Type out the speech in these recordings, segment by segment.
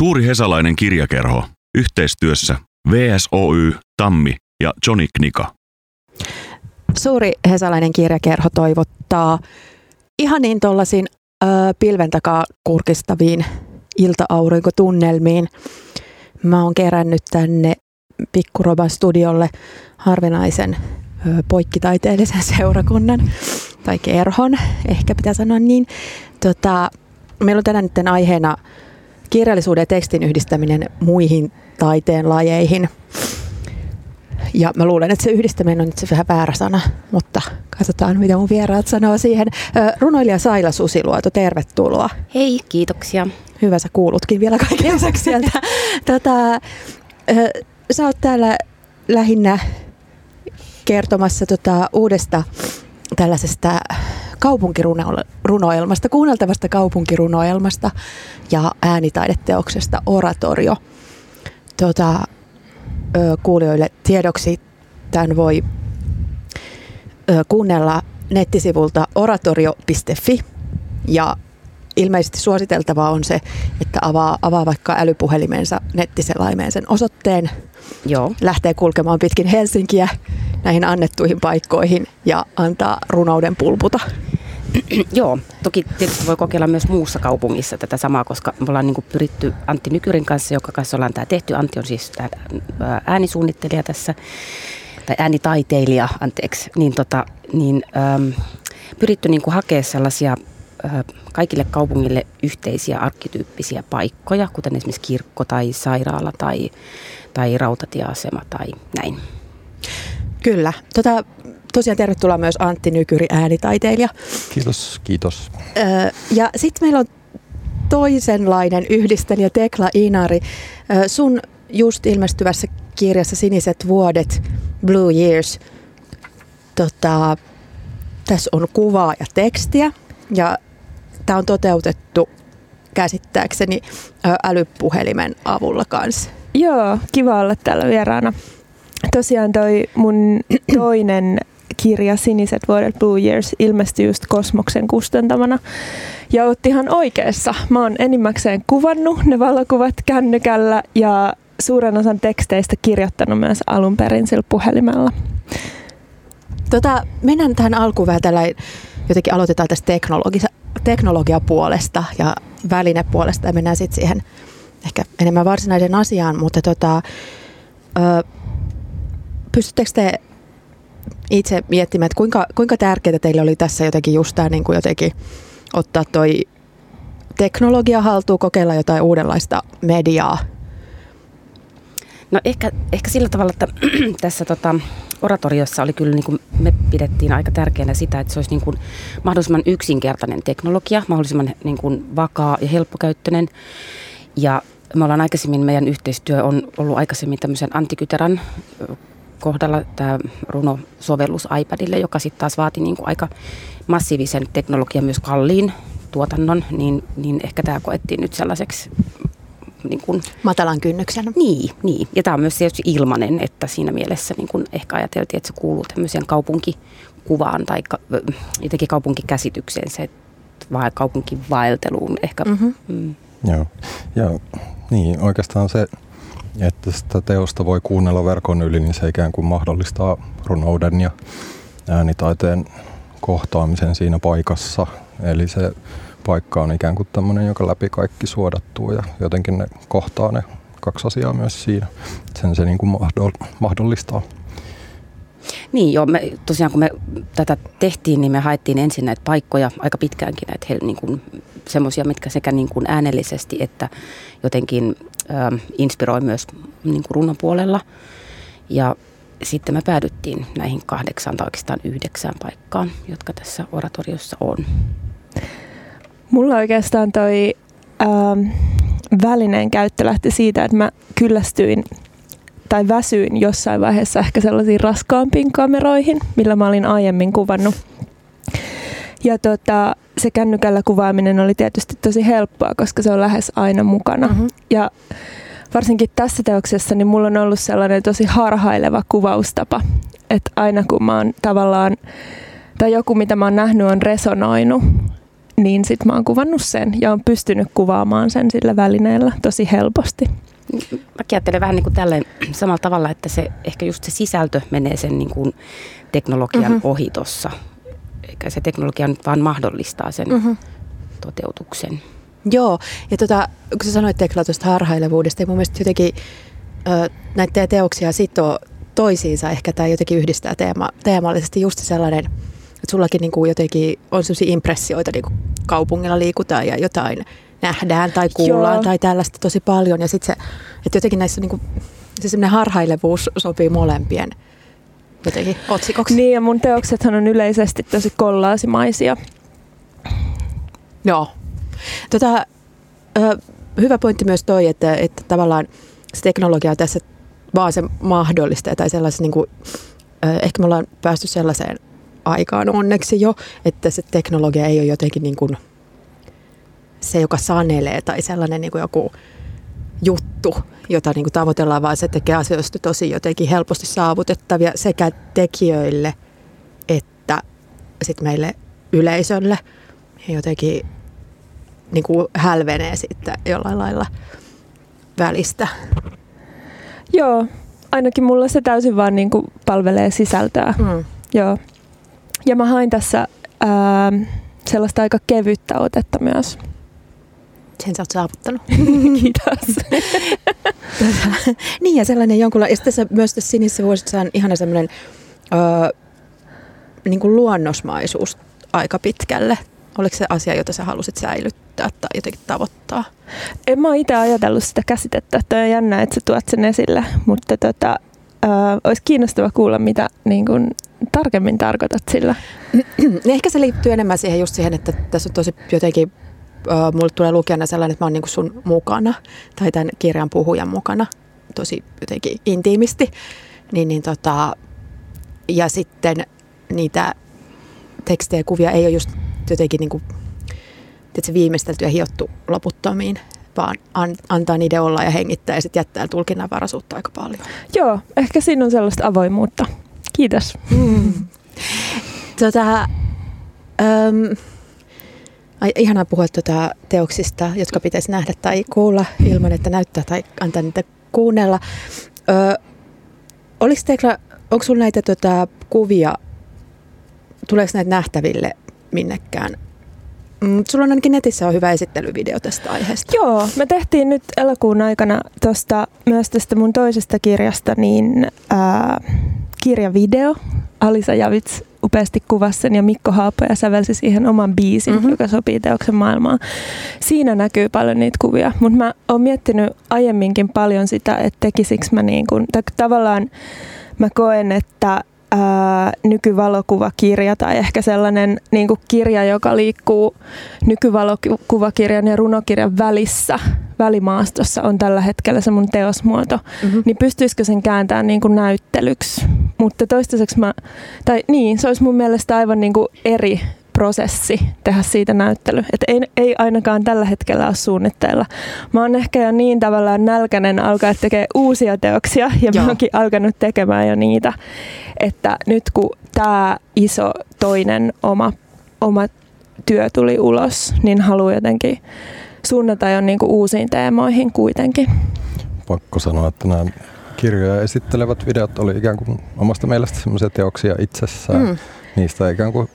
Suuri hesalainen kirjakerho. Yhteistyössä VSOY, Tammi ja Johnny Knika. Suuri hesalainen kirjakerho toivottaa ihan niin tuollaisiin pilven takaa kurkistaviin ilta-aurinkotunnelmiin. Mä oon kerännyt tänne Pikkuroban studiolle harvinaisen ö, poikkitaiteellisen seurakunnan tai kerhon, ehkä pitää sanoa niin. Tota, meillä on tänään nyt aiheena kirjallisuuden ja tekstin yhdistäminen muihin taiteen lajeihin. Ja mä luulen, että se yhdistäminen on nyt se vähän väärä sana, mutta katsotaan, mitä mun vieraat sanoo siihen. Runoilija Saila Susiluoto, tervetuloa. Hei, kiitoksia. Hyvä, sä kuulutkin vielä kaiken lisäksi sieltä. tota, sä oot täällä lähinnä kertomassa tota, uudesta tällaisesta kaupunkirunoelmasta, kuunneltavasta kaupunkirunoelmasta ja äänitaideteoksesta Oratorio. Tota, kuulijoille tiedoksi tämän voi kuunnella nettisivulta oratorio.fi ja ilmeisesti suositeltavaa on se, että avaa, avaa vaikka älypuhelimensa nettiselaimeen sen osoitteen, Joo. lähtee kulkemaan pitkin Helsinkiä näihin annettuihin paikkoihin ja antaa runouden pulputa. Joo, toki tietysti voi kokeilla myös muussa kaupungissa tätä samaa, koska me ollaan niin pyritty Antti Nykyrin kanssa, joka kanssa ollaan tämä tehty. Antti on siis tämä äänisuunnittelija tässä, tai äänitaiteilija, anteeksi, niin, tota, niin äm, pyritty niin kuin hakea sellaisia kaikille kaupungille yhteisiä arkkityyppisiä paikkoja, kuten esimerkiksi kirkko tai sairaala tai, tai rautatieasema tai näin. Kyllä. Tota, tosiaan tervetuloa myös Antti Nykyri, äänitaiteilija. Kiitos, kiitos. Öö, ja sitten meillä on toisenlainen yhdistelijä Tekla Inari. Öö, sun just ilmestyvässä kirjassa Siniset vuodet, Blue Years, tota, tässä on kuvaa ja tekstiä ja tämä on toteutettu käsittääkseni älypuhelimen avulla kanssa. Joo, kiva olla täällä vieraana. Tosiaan toi mun toinen kirja Siniset vuodet Blue Years ilmestyi just Kosmoksen kustantamana. Ja oot ihan oikeassa. Mä oon enimmäkseen kuvannut ne valokuvat kännykällä ja suuren osan teksteistä kirjoittanut myös alun perin sillä puhelimella. Tota, mennään tähän alkuun vähän tällä, jotenkin aloitetaan tästä teknologi- teknologiapuolesta ja välinepuolesta ja mennään sitten siihen ehkä enemmän varsinaisen asiaan, mutta tota, ö, pystyttekö te itse miettimään, että kuinka, kuinka tärkeää teille oli tässä jotenkin just tämä niin kuin jotenkin ottaa toi teknologia haltuun, kokeilla jotain uudenlaista mediaa? No ehkä, ehkä sillä tavalla, että tässä tota, oratoriossa oli kyllä, niin kuin me pidettiin aika tärkeänä sitä, että se olisi niin kuin mahdollisimman yksinkertainen teknologia, mahdollisimman niin kuin vakaa ja helppokäyttöinen. Ja me ollaan aikaisemmin, meidän yhteistyö on ollut aikaisemmin tämmöisen antikyterän kohdalla tämä runosovellus iPadille, joka sitten taas vaati niin kuin aika massiivisen teknologian, myös kalliin tuotannon, niin, niin ehkä tämä koettiin nyt sellaiseksi niin kuin, matalan kynnyksen. Niin, niin. ja tämä on myös tietysti ilmanen, että siinä mielessä niin kuin ehkä ajateltiin, että se kuuluu tämmöiseen kaupunkikuvaan tai ka, jotenkin kaupunkikäsitykseen, se vai kaupunkivaelteluun ehkä. Mm-hmm. Mm. Joo, ja niin oikeastaan se että sitä teosta voi kuunnella verkon yli, niin se ikään kuin mahdollistaa runouden ja äänitaiteen kohtaamisen siinä paikassa. Eli se paikka on ikään kuin tämmöinen, joka läpi kaikki suodattuu ja jotenkin ne kohtaa ne kaksi asiaa myös siinä. Sen se niin kuin mahdollistaa. Niin joo, me, tosiaan kun me tätä tehtiin, niin me haettiin ensin näitä paikkoja aika pitkäänkin, näitä niin semmoisia, mitkä sekä niin kuin äänellisesti että jotenkin inspiroi myös niin kuin runnon puolella. Ja sitten me päädyttiin näihin kahdeksaan tai oikeastaan yhdeksään paikkaan, jotka tässä oratoriossa on. Mulla oikeastaan toi ähm, välineen käyttö lähti siitä, että mä kyllästyin tai väsyin jossain vaiheessa ehkä sellaisiin raskaampiin kameroihin, millä mä olin aiemmin kuvannut. Ja tota, se kännykällä kuvaaminen oli tietysti tosi helppoa, koska se on lähes aina mukana. Mm-hmm. Ja varsinkin tässä teoksessa niin mulla on ollut sellainen tosi harhaileva kuvaustapa, että aina kun mä oon tavallaan, tai joku mitä mä oon nähnyt on resonoinut, niin sit mä oon kuvannut sen ja on pystynyt kuvaamaan sen sillä välineellä tosi helposti. Mä ajattelen vähän niin kuin tälleen samalla tavalla, että se ehkä just se sisältö menee sen niin kuin teknologian mm-hmm. ohi tuossa. Eikä se teknologia nyt vaan mahdollistaa sen mm-hmm. toteutuksen. Joo, ja tota, kun sä sanoit Tekla tuosta harhailevuudesta, niin mun mielestä jotenkin ö, näitä teoksia sitoo toisiinsa ehkä tai jotenkin yhdistää teema, teemallisesti just sellainen, että sullakin niin kuin jotenkin on sellaisia impressioita, niin kuin kaupungilla liikutaan ja jotain nähdään tai kuullaan Joo. tai tällaista tosi paljon. Ja sitten se, että jotenkin näissä niin kuin, se semmoinen harhailevuus sopii molempien jotenkin otsikoksi. Niin ja mun teoksethan on yleisesti tosi kollaasimaisia. Joo. Tota, ö, hyvä pointti myös toi, että, että tavallaan se teknologia on tässä vaan se mahdollista tai sellaisen niin kuin, ö, ehkä me ollaan päästy sellaiseen aikaan onneksi jo, että se teknologia ei ole jotenkin niin kuin se, joka sanelee tai sellainen niin kuin joku juttu, jota niin kuin tavoitellaan, vaan se tekee asioista tosi jotenkin helposti saavutettavia sekä tekijöille että sit meille yleisölle. Ja jotenkin niin kuin hälvenee sitten jollain lailla välistä. Joo, ainakin mulla se täysin vaan niin kuin palvelee sisältöä. Mm. Joo. Ja mä hain tässä ää, sellaista aika kevyttä otetta myös. Sen sä oot saavuttanut. Kiitos. niin ja sellainen jonkunlainen, ja tässä myös tässä sinisessä vuosissa on ihana sellainen öö, niin kuin luonnosmaisuus aika pitkälle. Oliko se asia, jota sä halusit säilyttää tai jotenkin tavoittaa? En mä itse ajatellut sitä käsitettä. Tuo on jännä, että sä tuot sen esille, mutta tota, öö, olisi kiinnostava kuulla, mitä niin kun, tarkemmin tarkoitat sillä. Ehkä se liittyy enemmän siihen just siihen, että tässä on tosi jotenkin mulle tulee lukijana sellainen, että mä oon niin sun mukana tai tämän kirjan puhujan mukana tosi jotenkin intiimisti. Niin, niin tota, ja sitten niitä tekstejä ja kuvia ei ole just jotenkin niin kuin, se viimeistelty ja hiottu loputtomiin, vaan an, antaa niiden olla ja hengittää ja sitten jättää tulkinnanvaraisuutta aika paljon. Joo, ehkä siinä on sellaista avoimuutta. Kiitos. Mm. Tota, Ai, ihanaa puhua tuota teoksista, jotka pitäisi nähdä tai kuulla ilman, että näyttää tai antaa niitä kuunnella. Ö, oliko teillä, onko sinulla näitä tuota, kuvia, tuleeko näitä nähtäville minnekään? Mm, sulla on ainakin netissä on hyvä esittelyvideo tästä aiheesta. Joo, me tehtiin nyt elokuun aikana tosta, myös tästä mun toisesta kirjasta niin ää, kirjavideo. Alisa Javits upeasti kuvasi sen ja Mikko Haapoja sävelsi siihen oman biisin, mm-hmm. joka sopii teoksen maailmaan. Siinä näkyy paljon niitä kuvia, mutta mä oon miettinyt aiemminkin paljon sitä, että tekisikö mä niin kuin, tai tavallaan mä koen, että ää, nykyvalokuvakirja tai ehkä sellainen niin kuin kirja, joka liikkuu nykyvalokuvakirjan ja runokirjan välissä, välimaastossa on tällä hetkellä se mun teosmuoto, mm-hmm. niin pystyisikö sen kääntämään niin kuin näyttelyksi? Mutta toistaiseksi mä, tai niin, se olisi mun mielestä aivan niin kuin eri prosessi tehdä siitä näyttely. Et ei, ei ainakaan tällä hetkellä ole suunnitteilla. Mä oon ehkä jo niin tavallaan nälkäinen alkaa tekemään uusia teoksia ja Joo. mä oonkin alkanut tekemään jo niitä. Että nyt kun tämä iso toinen oma, oma työ tuli ulos, niin haluan jotenkin suunnata jo niinku uusiin teemoihin kuitenkin. Pakko sanoa, että nämä kirjoja esittelevät videot oli ikään kuin omasta mielestä semmoisia teoksia itsessään. Mm niistä ikään kuin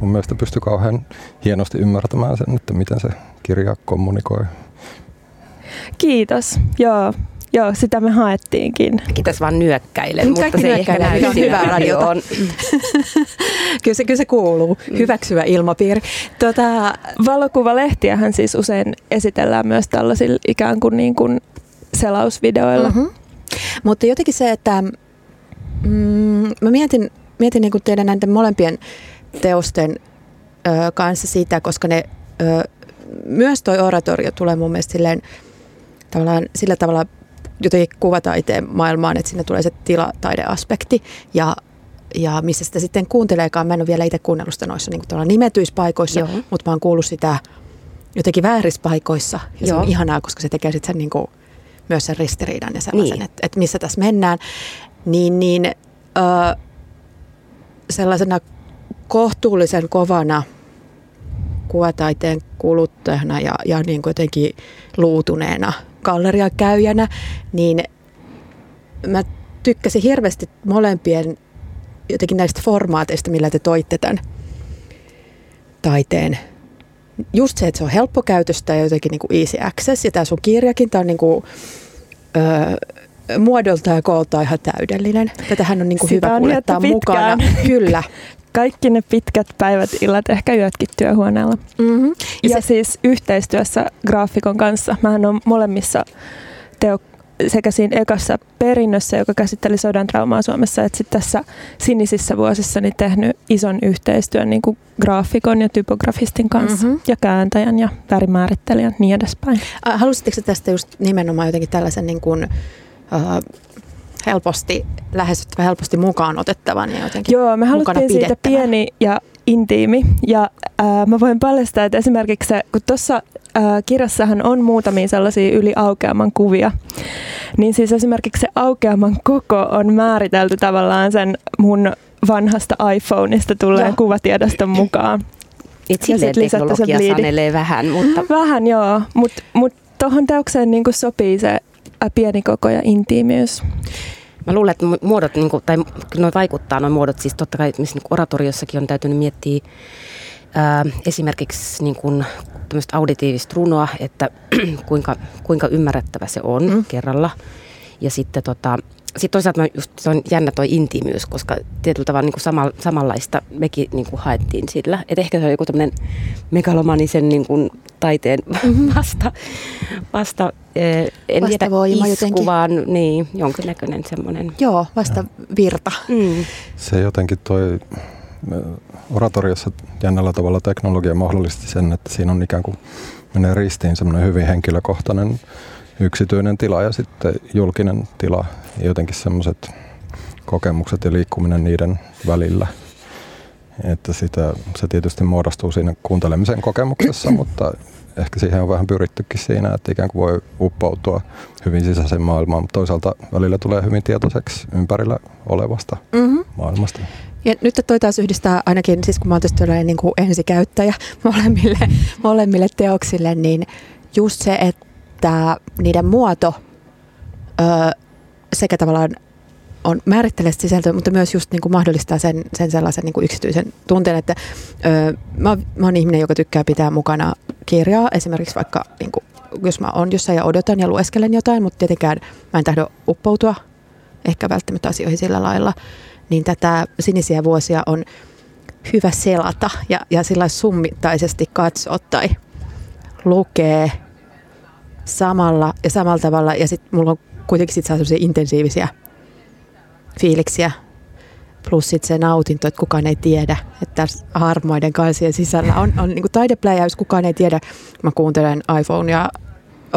mun mielestä pystyi kauhean hienosti ymmärtämään sen, että miten se kirja kommunikoi. Kiitos. Joo, Joo, sitä me haettiinkin. Kiitos vaan nyökkäilen, mutta se ei ehkä näy on hyvä radio on. kyllä, se, kyllä se kuuluu. Mm. Hyväksyvä ilmapiiri. Tota, Valokuvalehtiähän siis usein esitellään myös tällaisilla ikään kuin, niin kuin selausvideoilla. Mm-hmm. Mutta jotenkin se, että mm, mä mietin mietin niin kuin teidän näiden molempien teosten ö, kanssa sitä, koska ne, ö, myös toi oratorio tulee mun mielestä silleen, tavallaan, sillä tavalla jotenkin kuvataiteen maailmaan, että sinne tulee se tilataideaspekti ja ja missä sitä sitten kuunteleekaan. Mä en ole vielä itse kuunnellut sitä noissa niin nimetyissä paikoissa, Joo. mutta mä oon kuullut sitä jotenkin väärissä paikoissa. Ja Joo. se on ihanaa, koska se tekee sitten sen niin kuin, myös sen ristiriidan ja sellaisen, niin. että, että missä tässä mennään. Niin, niin ö, sellaisena kohtuullisen kovana kuvataiteen kuluttajana ja, ja niin kuin jotenkin luutuneena galleriakäyjänä, niin mä tykkäsin hirveästi molempien jotenkin näistä formaateista, millä te toitte tämän taiteen. Just se, että se on helppokäytöstä ja jotenkin niin kuin easy access. Ja tämä sun kirjakin, tämä on niin kuin, öö, muodolta ja koolta ihan täydellinen. Tätähän on niin kuin hyvä on kuljettaa mukana. Kyllä. Kaikki ne pitkät päivät, illat, ehkä yötkin työhuoneella. Mm-hmm. Ja, ja se... siis yhteistyössä graafikon kanssa. Mähän on molemmissa teo, sekä siinä ekassa perinnössä, joka käsitteli sodan traumaa Suomessa, että sitten tässä sinisissä vuosissa niin tehnyt ison yhteistyön niin kuin graafikon ja typografistin kanssa mm-hmm. ja kääntäjän ja värimäärittelijän niin edespäin. Halusitteko tästä just nimenomaan jotenkin tällaisen niin kuin, helposti lähestyttävä, helposti mukaan otettavan ja jotenkin Joo, me haluttiin siitä pieni ja intiimi. Ja ää, mä voin paljastaa, että esimerkiksi se, kun tuossa kirjassahan on muutamia sellaisia yli aukeaman kuvia, niin siis esimerkiksi se aukeaman koko on määritelty tavallaan sen mun vanhasta iPhoneista tulleen Joo. kuvatiedoston mukaan. Et silleen teknologia sanelee vähän, mutta... Vähän joo, mutta mut tuohon teokseen niin sopii se pieni koko ja intiimiys. Mä luulen, että muodot, niin kuin, tai noin vaikuttaa noin muodot, siis totta kai missä niin oratoriossakin on täytynyt miettiä ää, esimerkiksi niin kuin, auditiivista runoa, että kuinka, kuinka ymmärrettävä se on mm. kerralla. Ja sitten tota, sitten toisaalta just, se on jännä toi intiimiys, koska tietyllä tavalla niin kuin sama, samanlaista mekin niin kuin haettiin sillä. Et ehkä se on joku tämmöinen megalomanisen niin kuin taiteen vasta, vasta eh, en vasta tiedä voima isku, jotenkin. vaan niin, jonkinnäköinen semmoinen. Joo, vasta virta. Mm. Se jotenkin toi oratoriossa jännällä tavalla teknologia mahdollisti sen, että siinä on ikään kuin menee ristiin semmoinen hyvin henkilökohtainen yksityinen tila ja sitten julkinen tila jotenkin semmoiset kokemukset ja liikkuminen niiden välillä. Että sitä, se tietysti muodostuu siinä kuuntelemisen kokemuksessa, mutta ehkä siihen on vähän pyrittykin siinä, että ikään kuin voi uppoutua hyvin sisäiseen maailmaan, mutta toisaalta välillä tulee hyvin tietoiseksi ympärillä olevasta mm-hmm. maailmasta. Ja nyt toi taas yhdistää ainakin, siis kun mä oon tietysti niin kuin ensikäyttäjä molemmille, molemmille teoksille, niin just se, että niiden muoto ö, sekä tavallaan on määrittelee sisältöä, mutta myös just niin kuin mahdollistaa sen, sen sellaisen niin kuin yksityisen tunteen, että ö, mä, mä oon ihminen, joka tykkää pitää mukana kirjaa, esimerkiksi vaikka niin kuin, jos mä oon jossain ja odotan ja lueskelen jotain, mutta tietenkään mä en tahdo uppoutua ehkä välttämättä asioihin sillä lailla, niin tätä sinisiä vuosia on hyvä selata ja, ja sillä summittaisesti katsoa tai lukee samalla ja samalla tavalla. Ja sitten mulla on kuitenkin sit saa intensiivisiä fiiliksiä. Plus sitten se nautinto, että kukaan ei tiedä, että tässä harmaiden kansien sisällä on, on niin taidepläjäys, kukaan ei tiedä. Mä kuuntelen iPhone ja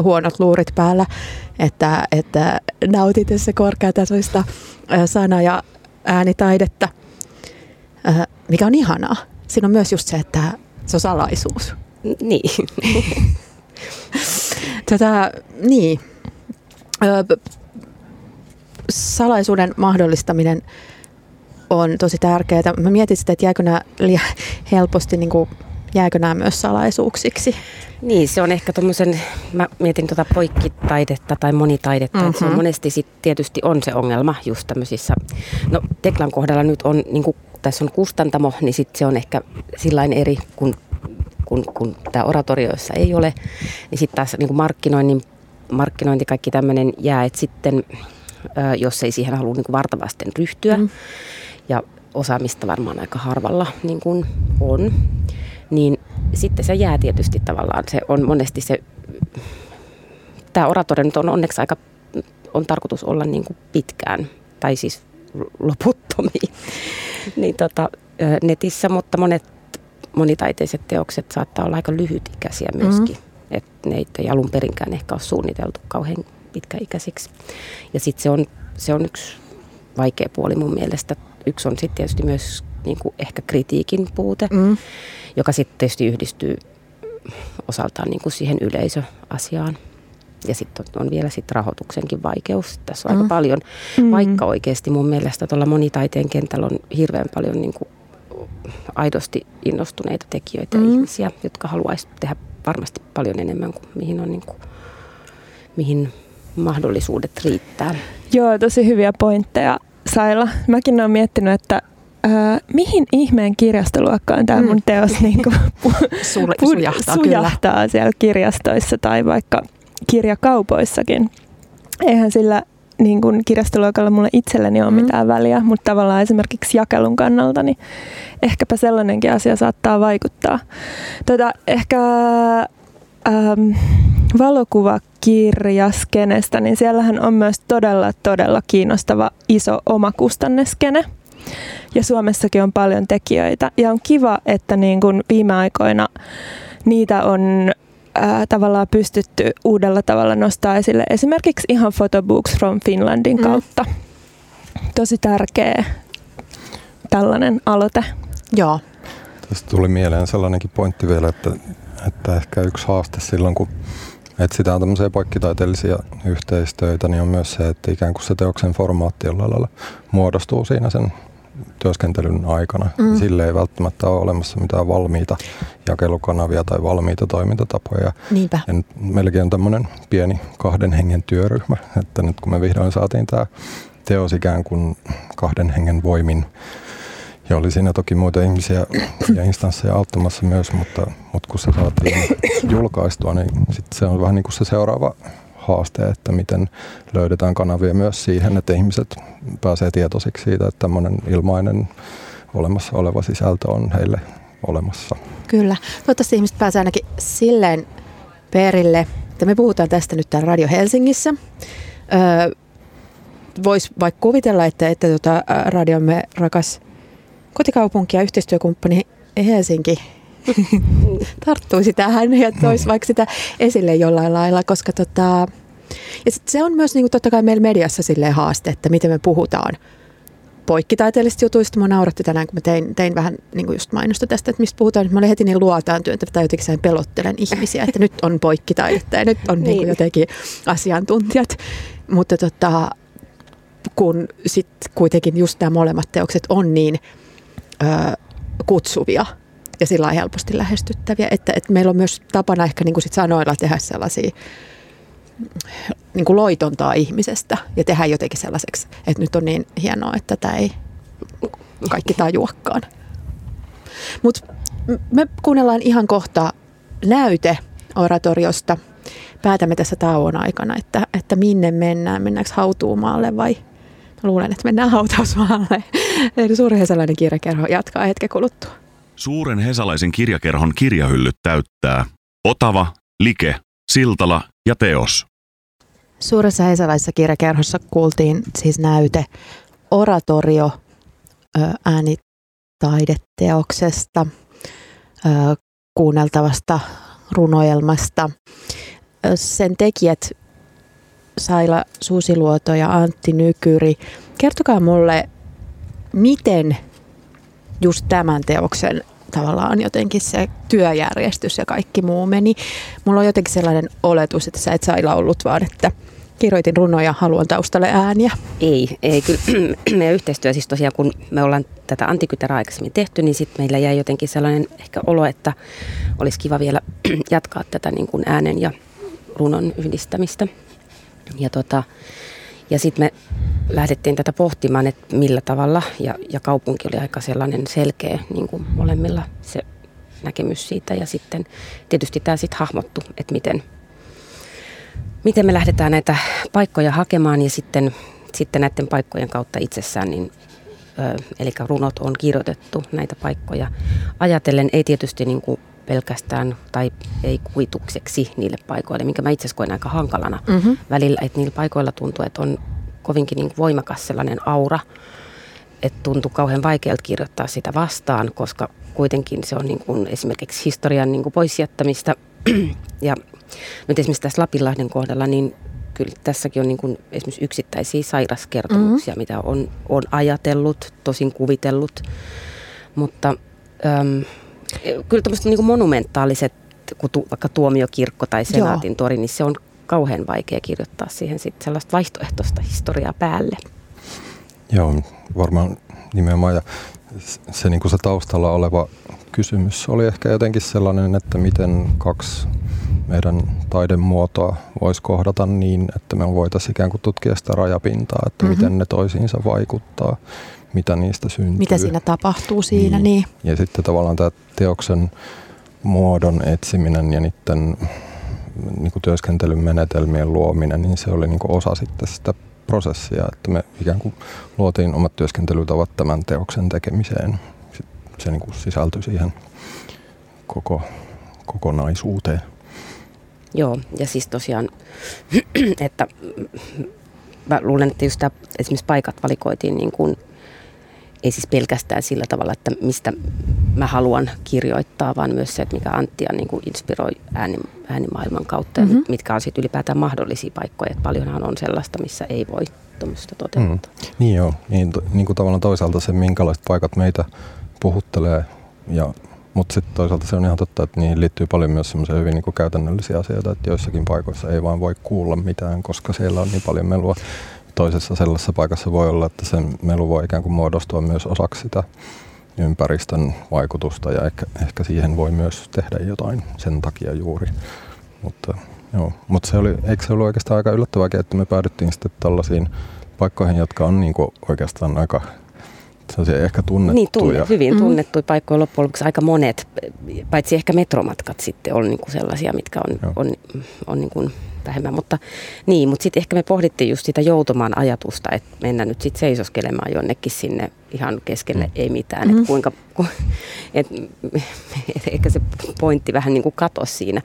huonot luurit päällä, että, että nautin tässä korkeatasoista sana- ja äänitaidetta, mikä on ihanaa. Siinä on myös just se, että se on salaisuus. Niin. Tätä, niin. Salaisuuden mahdollistaminen on tosi tärkeää. Mä mietin sitä, että jääkö nämä liian helposti, niin kuin, jääkö nämä myös salaisuuksiksi? Niin, se on ehkä tuommoisen, mä mietin tuota poikkitaidetta tai monitaidetta, mm-hmm. että se on mhm. monesti sit tietysti on se ongelma just tämmöisissä, no Teklan kohdalla nyt on, niin kuin tässä on kustantamo, niin sitten se on ehkä sillain eri kuin kun, kun tämä oratorioissa ei ole, niin sitten taas niin kuin markkinoinnin, markkinointi, kaikki tämmöinen jää, että sitten jos ei siihen halua niin kuin vartavasten ryhtyä, mm. ja osaamista varmaan aika harvalla niin kuin on, niin sitten se jää tietysti tavallaan, se on monesti se, tämä oratorio nyt on onneksi aika, on tarkoitus olla niin kuin pitkään, tai siis loputtomiin, niin tota, netissä, mutta monet monitaiteiset teokset saattaa olla aika lyhytikäisiä myöskin. Mm-hmm. Että ne ei alun perinkään ehkä ole suunniteltu kauhean pitkäikäisiksi. Ja sitten se on, se on yksi vaikea puoli mun mielestä. Yksi on sitten tietysti myös niin kuin ehkä kritiikin puute, mm. joka sitten tietysti yhdistyy osaltaan niin kuin siihen yleisöasiaan. Ja sitten on vielä sit rahoituksenkin vaikeus. Tässä on mm. aika paljon, mm. vaikka oikeasti mun mielestä tuolla monitaiteen kentällä on hirveän paljon niin kuin aidosti innostuneita tekijöitä mm. ihmisiä, jotka haluaisivat tehdä varmasti paljon enemmän kuin mihin, on niin kuin, mihin mahdollisuudet riittää. Joo, tosi hyviä pointteja Saila. Mäkin olen miettinyt, että Öö, mihin ihmeen kirjastoluokkaan tämä mm. mun teos niin kuin, Sul, sujahtaa, sujahtaa kyllä. siellä kirjastoissa tai vaikka kirjakaupoissakin. Eihän sillä niin kuin kirjastoluokalla mulle itselleni ole mm. mitään väliä, mutta tavallaan esimerkiksi jakelun kannalta, niin ehkäpä sellainenkin asia saattaa vaikuttaa. Tota, ehkä ähm, valokuvakirjaskenestä, niin siellähän on myös todella, todella kiinnostava iso omakustanneskene. Ja Suomessakin on paljon tekijöitä. Ja on kiva, että niin kuin viime aikoina niitä on ää, tavallaan pystytty uudella tavalla nostaa esille. Esimerkiksi ihan Photobooks from Finlandin mm. kautta. Tosi tärkeä tällainen aloite. Joo. Tästä tuli mieleen sellainenkin pointti vielä, että, että ehkä yksi haaste silloin, kun etsitään tämmöisiä poikkitaiteellisia yhteistöitä, niin on myös se, että ikään kuin se teoksen formaatti jollain lailla muodostuu siinä sen työskentelyn aikana. Mm. Sille ei välttämättä ole olemassa mitään valmiita jakelukanavia tai valmiita toimintatapoja. Niinpä. Ja nyt melkein on tämmöinen pieni kahden hengen työryhmä, että nyt kun me vihdoin saatiin tämä teos ikään kuin kahden hengen voimin, ja oli siinä toki muita ihmisiä ja instansseja auttamassa myös, mutta, mutta kun se saatiin julkaistua, niin sit se on vähän niin kuin se seuraava haaste, että miten löydetään kanavia myös siihen, että ihmiset pääsee tietoisiksi siitä, että tämmöinen ilmainen olemassa oleva sisältö on heille olemassa. Kyllä. Toivottavasti ihmiset pääsee ainakin silleen perille, että me puhutaan tästä nyt täällä Radio Helsingissä. Öö, Voisi vaikka kuvitella, että, että tota, radiomme rakas kotikaupunki ja yhteistyökumppani Helsinki tarttuisi tähän ja toisi vaikka sitä esille jollain lailla, koska tota, ja sit se on myös niin kuin totta kai meillä mediassa silleen haaste, että miten me puhutaan poikkitaiteellisista jutuista. Mä nauratti tänään, kun mä tein, tein vähän niin kuin just mainosta tästä, että mistä puhutaan. Mä olin heti niin luotaan työntä tai jotenkin pelottelen ihmisiä, että nyt on poikkitaidetta ja nyt on niin. Niin kuin jotenkin asiantuntijat. Mutta tota, kun sitten kuitenkin just nämä molemmat teokset on niin ö, kutsuvia – ja sillä helposti lähestyttäviä. Että, että meillä on myös tapana ehkä niin kuin sit sanoilla tehdä sellaisia niin kuin loitontaa ihmisestä ja tehdä jotenkin sellaiseksi, että nyt on niin hienoa, että tämä ei kaikki tajuakaan. Mutta me kuunnellaan ihan kohta näyte oratoriosta. Päätämme tässä tauon aikana, että, että minne mennään. Mennäänkö hautuumaalle vai luulen, että mennään hautausmaalle. Eli suuri hesalainen kirjakerho jatkaa hetken kuluttua. Suuren hesalaisen kirjakerhon kirjahyllyt täyttää Otava, Like, Siltala ja Teos. Suuressa hesalaisessa kirjakerhossa kuultiin siis näyte oratorio äänitaideteoksesta, kuunneltavasta runoelmasta. Sen tekijät Saila Susiluoto ja Antti Nykyri. Kertokaa mulle, miten just tämän teoksen tavallaan jotenkin se työjärjestys ja kaikki muu meni. Mulla on jotenkin sellainen oletus, että sä et Saila ollut vaan, että kirjoitin runoja, haluan taustalle ääniä. Ei, ei kyllä. Meidän yhteistyö siis tosiaan, kun me ollaan tätä antikyterää aikaisemmin tehty, niin sitten meillä jäi jotenkin sellainen ehkä olo, että olisi kiva vielä jatkaa tätä niin kuin äänen ja runon yhdistämistä. Ja tota, ja sitten me lähdettiin tätä pohtimaan, että millä tavalla, ja, ja kaupunki oli aika sellainen selkeä niin kuin molemmilla se näkemys siitä. Ja sitten tietysti tämä sitten hahmottu, että miten, miten me lähdetään näitä paikkoja hakemaan ja sitten, sitten näiden paikkojen kautta itsessään, niin ö, eli runot on kirjoitettu näitä paikkoja ajatellen, ei tietysti niin kuin pelkästään tai ei kuitukseksi niille paikoille, minkä mä itse asiassa koen aika hankalana mm-hmm. välillä, että niillä paikoilla tuntuu, että on kovinkin niin voimakas sellainen aura, että tuntuu kauhean vaikealta kirjoittaa sitä vastaan, koska kuitenkin se on niin kuin esimerkiksi historian niin kuin poisjättämistä. ja nyt esimerkiksi tässä Lapinlahden kohdalla, niin kyllä tässäkin on niin kuin esimerkiksi yksittäisiä sairaskertomuksia, mm-hmm. mitä on, on ajatellut, tosin kuvitellut. Mutta äm, kyllä tämmöiset niin monumentaaliset, kuten vaikka tuomiokirkko tai senaatin Joo. tori, niin se on kauhean vaikea kirjoittaa siihen sit sellaista vaihtoehtoista historiaa päälle. Joo, varmaan nimenomaan. Ja se, niin kuin se taustalla oleva kysymys oli ehkä jotenkin sellainen, että miten kaksi meidän taidemuotoa voisi kohdata niin, että me voitaisiin ikään kuin tutkia sitä rajapintaa, että mm-hmm. miten ne toisiinsa vaikuttaa, mitä niistä syntyy. Mitä siinä tapahtuu siinä, niin. niin. Ja sitten tavallaan tämä teoksen muodon etsiminen ja niiden niin kuin työskentelyn menetelmien luominen, niin se oli niin kuin osa sitten sitä prosessia, että me ikään kuin luotiin omat työskentelytavat tämän teoksen tekemiseen. Se niin kuin sisältyi siihen koko kokonaisuuteen. Joo, ja siis tosiaan, että mä luulen, että just tämä, esimerkiksi paikat valikoitiin niin kuin, ei siis pelkästään sillä tavalla, että mistä mä haluan kirjoittaa, vaan myös se, että mikä Anttia niin kuin inspiroi ääni, äänimaailman kautta mm-hmm. ja mitkä on sitten ylipäätään mahdollisia paikkoja. Että paljonhan on sellaista, missä ei voi tuommoista toteuttaa. Mm. Niin joo, niin, niin kuin tavallaan toisaalta se, minkälaiset paikat meitä puhuttelee ja mutta sitten toisaalta se on ihan totta, että niihin liittyy paljon myös semmoisia hyvin niin kuin käytännöllisiä asioita, että joissakin paikoissa ei vaan voi kuulla mitään, koska siellä on niin paljon melua. Toisessa sellaisessa paikassa voi olla, että se melu voi ikään kuin muodostua myös osaksi sitä ympäristön vaikutusta ja ehkä, ehkä siihen voi myös tehdä jotain sen takia juuri. Mutta, joo. Mutta se oli, eikö se ollut oikeastaan aika yllättävääkin, että me päädyttiin sitten tällaisiin paikkoihin, jotka on niin kuin oikeastaan aika sellaisia ehkä tunnettuja. Niin, tunne, hyvin mm-hmm. tunnettuja paikkoja loppujen lopuksi aika monet, paitsi ehkä metromatkat sitten on niinku sellaisia, mitkä on, on, on, on niinku vähemmän. Mutta, niin, mutta sitten ehkä me pohdittiin just sitä joutumaan ajatusta, että mennään nyt sitten seisoskelemaan jonnekin sinne ihan keskelle mm. ei mitään. Mm-hmm. Että kuinka, ku, et, et ehkä se pointti vähän niin kuin katosi siinä,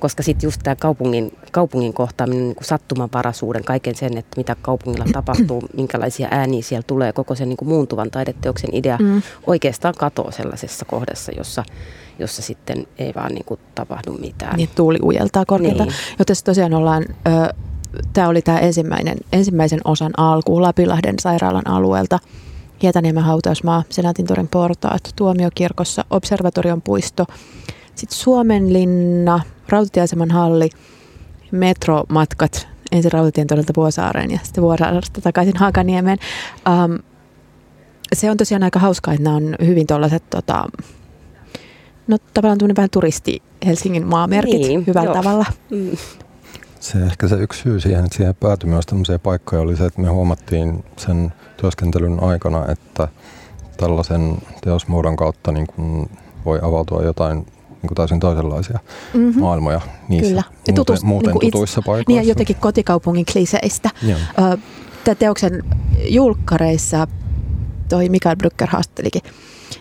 koska sitten just tämä kaupungin, kaupungin kohtaaminen, niin kuin sattumanvaraisuuden, kaiken sen, että mitä kaupungilla tapahtuu, minkälaisia ääniä siellä tulee, koko sen niin kuin muuntuvan taideteoksen idea mm. oikeastaan katoaa sellaisessa kohdassa, jossa jossa sitten ei vaan niin kuin tapahdu mitään. Niin tuuli ujeltaa korkealta. Niin. Joten tosiaan ollaan, tämä oli tämä ensimmäinen, ensimmäisen osan alku Lapilahden sairaalan alueelta. Hietaniemen hautausmaa, Senaatintorin portaat, Tuomiokirkossa, Observatorion puisto, sitten Suomenlinna, Rautatieaseman halli, metromatkat ensin Rautatien todelta Vuosaareen ja sitten Vuosaaresta takaisin Haakaniemeen. Um, se on tosiaan aika hauskaa, että nämä on hyvin tuollaiset tota, no tavallaan tuonne vähän turisti Helsingin maamerkit niin, hyvällä joo. tavalla. Mm. Se ehkä se yksi syy siihen, että siihen päätyi myös tämmöisiä paikkoja oli se, että me huomattiin sen työskentelyn aikana, että tällaisen teosmuodon kautta niin kuin voi avautua jotain niin kuin täysin toisenlaisia mm-hmm. maailmoja niissä Kyllä. Ja tutus, muuten, niin tutuissa itse, paikoissa. Niin ja jotenkin kotikaupungin kliseistä. Tämä teoksen julkkareissa toi Mikael Brücker haastelikin